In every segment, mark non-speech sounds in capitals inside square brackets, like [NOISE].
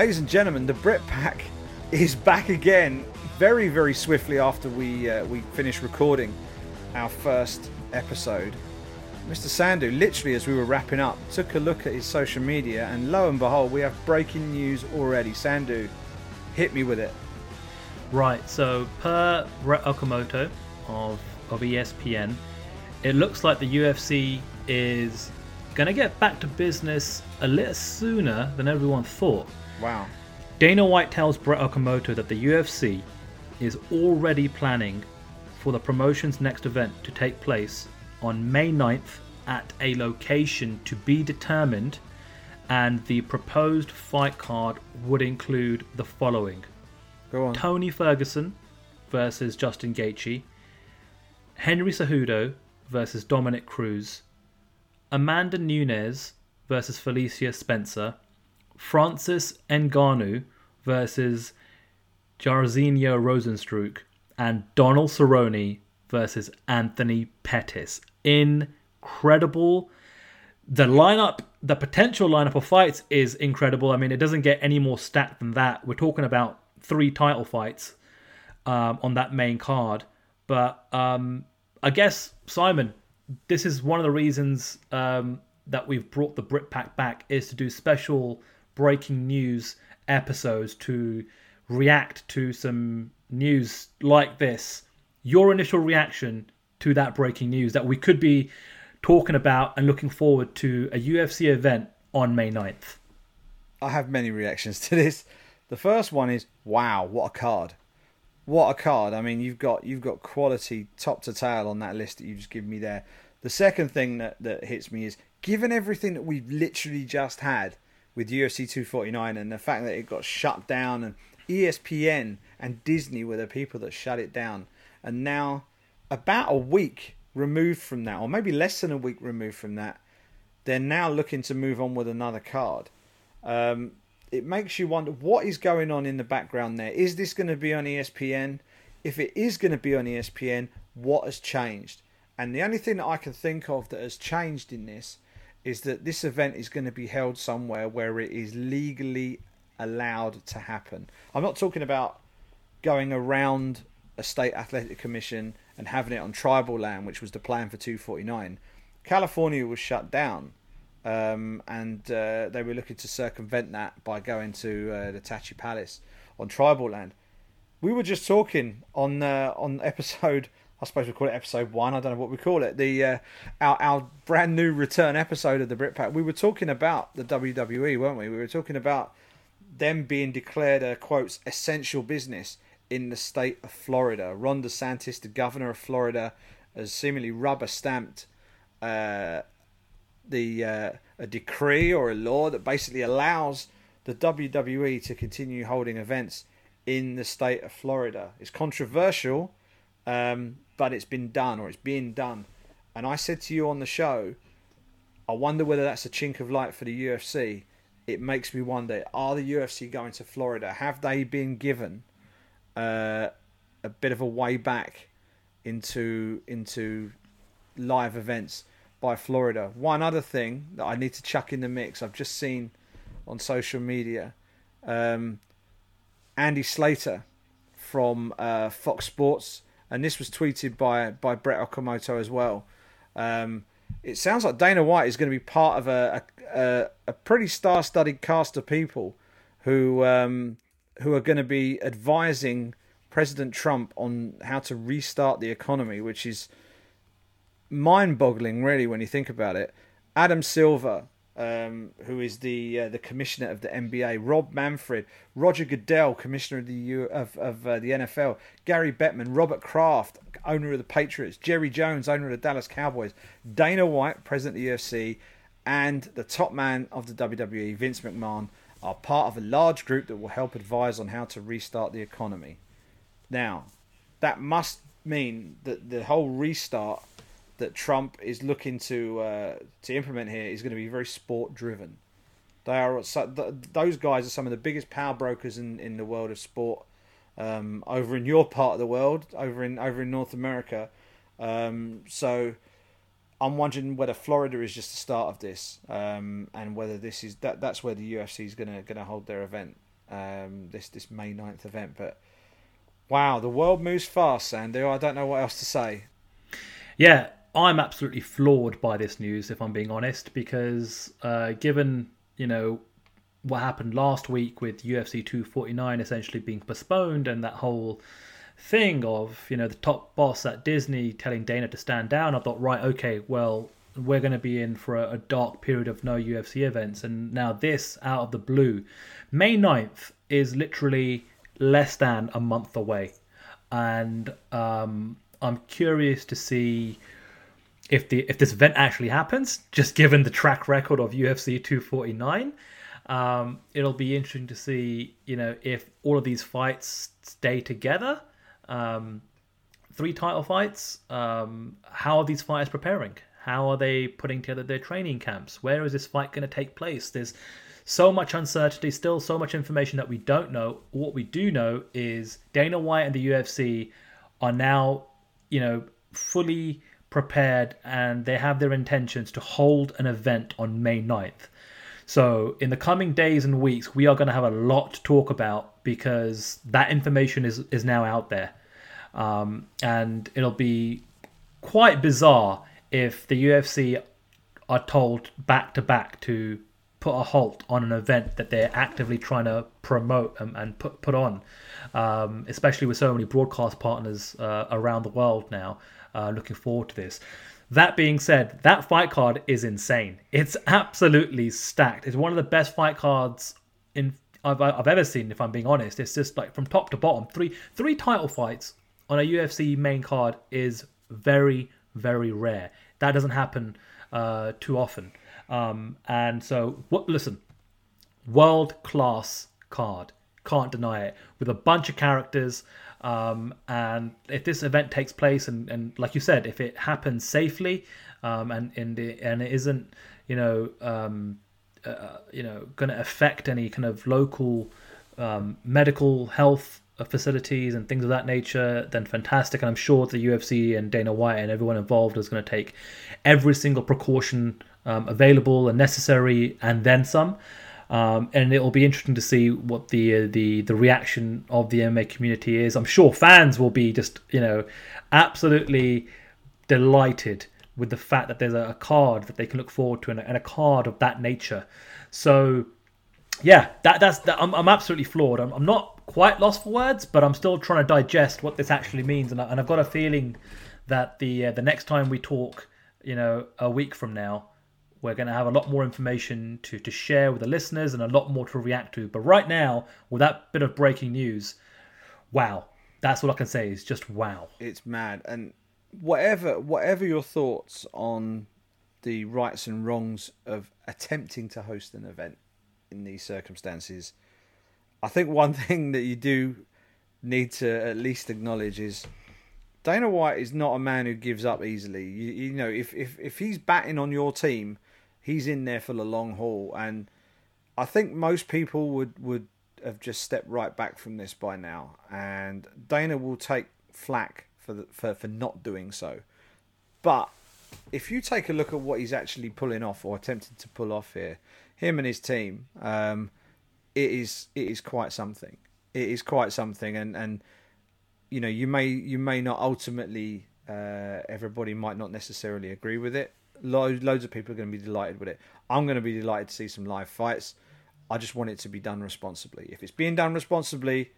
Ladies and gentlemen, the Brit Pack is back again very, very swiftly after we uh, we finished recording our first episode. Mr. Sandu, literally as we were wrapping up, took a look at his social media, and lo and behold, we have breaking news already. Sandu, hit me with it. Right, so per Brett Okamoto of, of ESPN, it looks like the UFC is going to get back to business a little sooner than everyone thought. Wow. Dana White tells Brett Okamoto that the UFC is already planning for the promotion's next event to take place on May 9th at a location to be determined, and the proposed fight card would include the following Go on. Tony Ferguson versus Justin Gaethje, Henry Cejudo versus Dominick Cruz, Amanda Nunes versus Felicia Spencer, Francis Ngannou versus Jairzinho Rozenstruik, and Donald Cerrone versus Anthony Pettis. Incredible. The lineup, the potential lineup of fights is incredible. I mean, it doesn't get any more stacked than that. We're talking about three title fights um, on that main card. But um, I guess, Simon, this is one of the reasons um, that we've brought the Brit Pack back is to do special breaking news episodes to react to some news like this. Your initial reaction to that breaking news that we could be talking about and looking forward to a UFC event on May 9th. I have many reactions to this. The first one is wow, what a card. What a card. I mean, you've got you've got quality top to tail on that list that you just given me there. The second thing that, that hits me is given everything that we've literally just had with UFC 249 and the fact that it got shut down and ESPN and Disney were the people that shut it down. And now, about a week removed from that, or maybe less than a week removed from that, they're now looking to move on with another card. Um, it makes you wonder what is going on in the background there. Is this going to be on ESPN? If it is going to be on ESPN, what has changed? And the only thing that I can think of that has changed in this is that this event is going to be held somewhere where it is legally allowed to happen. I'm not talking about going around a state athletic commission and having it on tribal land, which was the plan for 249. California was shut down, um, and uh, they were looking to circumvent that by going to uh, the Tachi Palace on tribal land. We were just talking on uh, on episode. I suppose we call it episode one. I don't know what we call it. The uh, our our brand new return episode of the Britpack. We were talking about the WWE, weren't we? We were talking about them being declared a quotes essential business in the state of Florida. Ron DeSantis, the governor of Florida, has seemingly rubber stamped uh, the uh, a decree or a law that basically allows the WWE to continue holding events in the state of Florida. It's controversial, um, but it's been done or it's being done. And I said to you on the show, I wonder whether that's a chink of light for the UFC. It makes me wonder: Are the UFC going to Florida? Have they been given uh, a bit of a way back into into live events by Florida. One other thing that I need to chuck in the mix, I've just seen on social media, um, Andy Slater from uh, Fox Sports, and this was tweeted by by Brett Okamoto as well. Um, it sounds like Dana White is going to be part of a a, a pretty star-studded cast of people who um, who are going to be advising President Trump on how to restart the economy, which is mind-boggling, really, when you think about it. Adam Silver, um, who is the uh, the commissioner of the NBA, Rob Manfred, Roger Goodell, commissioner of the U- of, of uh, the NFL, Gary Bettman, Robert Kraft, owner of the Patriots, Jerry Jones, owner of the Dallas Cowboys, Dana White, president of the UFC, and the top man of the WWE, Vince McMahon, are part of a large group that will help advise on how to restart the economy. Now, that must mean that the whole restart that Trump is looking to uh, to implement here is going to be very sport driven. They are those guys are some of the biggest power brokers in, in the world of sport. Um, over in your part of the world, over in over in North America, um, so I'm wondering whether Florida is just the start of this, um, and whether this is that that's where the UFC is gonna gonna hold their event. um, this this May 9th event. But wow, the world moves fast, Sandy. I don't know what else to say. Yeah, I'm absolutely floored by this news, if I'm being honest, because uh, given you know what happened last week with UFC 249 essentially being postponed and that whole thing of you know the top boss at Disney telling Dana to stand down, I thought right, okay, well we're going to be in for a, a dark period of no UFC events, and now this out of the blue, May 9th is literally less than a month away, and um, I'm curious to see if the if this event actually happens, just given the track record of UFC 249. Um, it'll be interesting to see, you know, if all of these fights stay together. Um, three title fights. Um, how are these fighters preparing? How are they putting together their training camps? Where is this fight going to take place? There's so much uncertainty, still so much information that we don't know. What we do know is Dana White and the UFC are now, you know, fully prepared and they have their intentions to hold an event on May 9th. So, in the coming days and weeks, we are going to have a lot to talk about because that information is, is now out there. Um, and it'll be quite bizarre if the UFC are told back to back to put a halt on an event that they're actively trying to promote and, and put put on, um, especially with so many broadcast partners uh, around the world now. Uh, looking forward to this. That being said, that fight card is insane. It's absolutely stacked. It's one of the best fight cards in I've, I've ever seen. If I'm being honest, it's just like from top to bottom. Three three title fights on a UFC main card is very very rare. That doesn't happen uh, too often. Um, and so, what? Listen, world class card. Can't deny it. With a bunch of characters. Um, and if this event takes place, and, and like you said, if it happens safely, um, and and it, and it isn't, you know, um, uh, you know, going to affect any kind of local um, medical health facilities and things of that nature, then fantastic. And I'm sure the UFC and Dana White and everyone involved is going to take every single precaution um, available and necessary, and then some. Um, and it will be interesting to see what the uh, the the reaction of the MMA community is. I'm sure fans will be just you know absolutely delighted with the fact that there's a, card that they can look forward to and a, and a card of that nature. So yeah, that that's that, I'm I'm absolutely floored. I'm, I'm not quite lost for words, but I'm still trying to digest what this actually means, and, I, and I've got a feeling that the uh, the next time we talk, you know, a week from now, we're going to have a lot more information to, to share with the listeners and a lot more to react to. But right now, with that bit of breaking news, wow. That's all I can say is just wow. It's mad. And whatever whatever your thoughts on the rights and wrongs of attempting to host an event in these circumstances, I think one [LAUGHS] thing that you do need to at least acknowledge is Dana White is not a man who gives up easily. You, you know, if, if if he's batting on your team he's in there for the long haul, and I think most people would would have just stepped right back from this by now, and Dana will take flack for the, for for not doing so. But if you take a look at what he's actually pulling off or attempting to pull off here, him and his team, um, it is it is quite something. It is quite something, and and you know you may you may not ultimately uh, everybody might not necessarily agree with it, loads, loads of people are going to be delighted with it. I'm going to be delighted to see some live fights. I just want it to be done responsibly. If it's being done responsibly,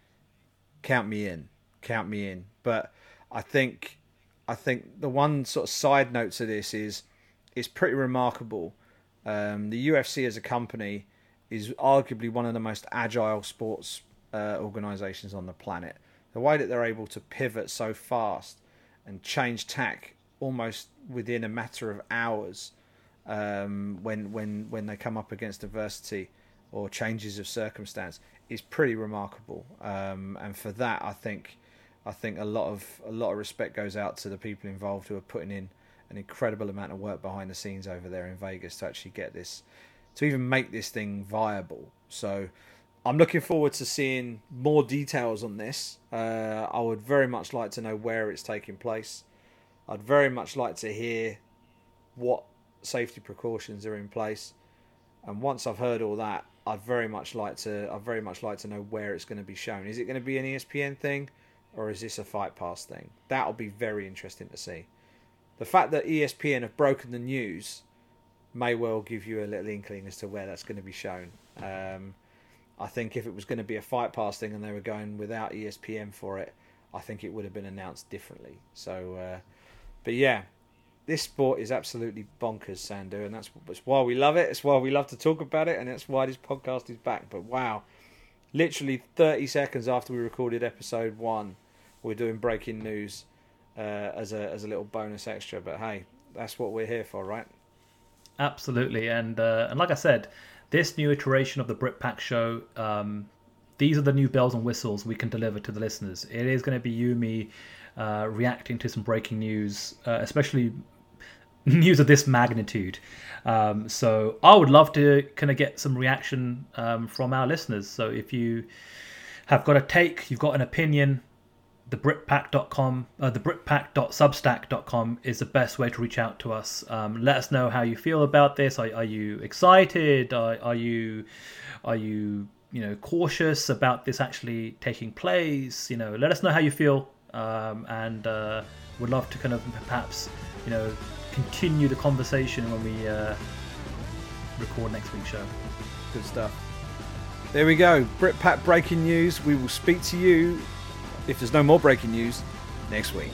count me in. Count me in. But I think I think the one sort of side note to this is it's pretty remarkable. Um, the UFC as a company is arguably one of the most agile sports uh, organizations on the planet. The way that they're able to pivot so fast and change tack almost within a matter of hours um, when when when they come up against adversity or changes of circumstance is pretty remarkable. Um, and for that, I think I think a lot of a lot of respect goes out to the people involved who are putting in an incredible amount of work behind the scenes over there in Vegas to actually get this to even make this thing viable. So I'm looking forward to seeing more details on this. Uh, I would very much like to know where it's taking place. I'd very much like to hear what safety precautions are in place. And once I've heard all that, I'd very much like to. I'd very much like to know where it's going to be shown. Is it going to be an ESPN thing, or is this a Fight Pass thing? That'll be very interesting to see. The fact that ESPN have broken the news may well give you a little inkling as to where that's going to be shown. Um, I think if it was going to be a Fight Pass thing and they were going without ESPN for it, I think it would have been announced differently. So, uh, but yeah, this sport is absolutely bonkers, Sandu, and that's, that's why we love it. It's why we love to talk about it, and that's why this podcast is back. But wow, literally 30 seconds after we recorded episode one, we're doing breaking news uh, as a as a little bonus extra. But hey, that's what we're here for, right? Absolutely, and uh, and like I said, this new iteration of the Britpack show, um, these are the new bells and whistles we can deliver to the listeners. It is going to be you, me, uh, reacting to some breaking news, uh, especially [LAUGHS] news of this magnitude. Um, so I would love to kind of get some reaction um, from our listeners. So if you have got a take, you've got an opinion, the britpack.com uh, the britpack.substack.com is the best way to reach out to us. Um, let us know how you feel about this. Are, are you excited? Are, are you are you you know cautious about this actually taking place? You know let us know how you feel um, and uh, would love to kind of perhaps you know continue the conversation when we uh, record next week's show Good stuff. There we go. Britpack breaking news. We will speak to you if there's no more breaking news next week.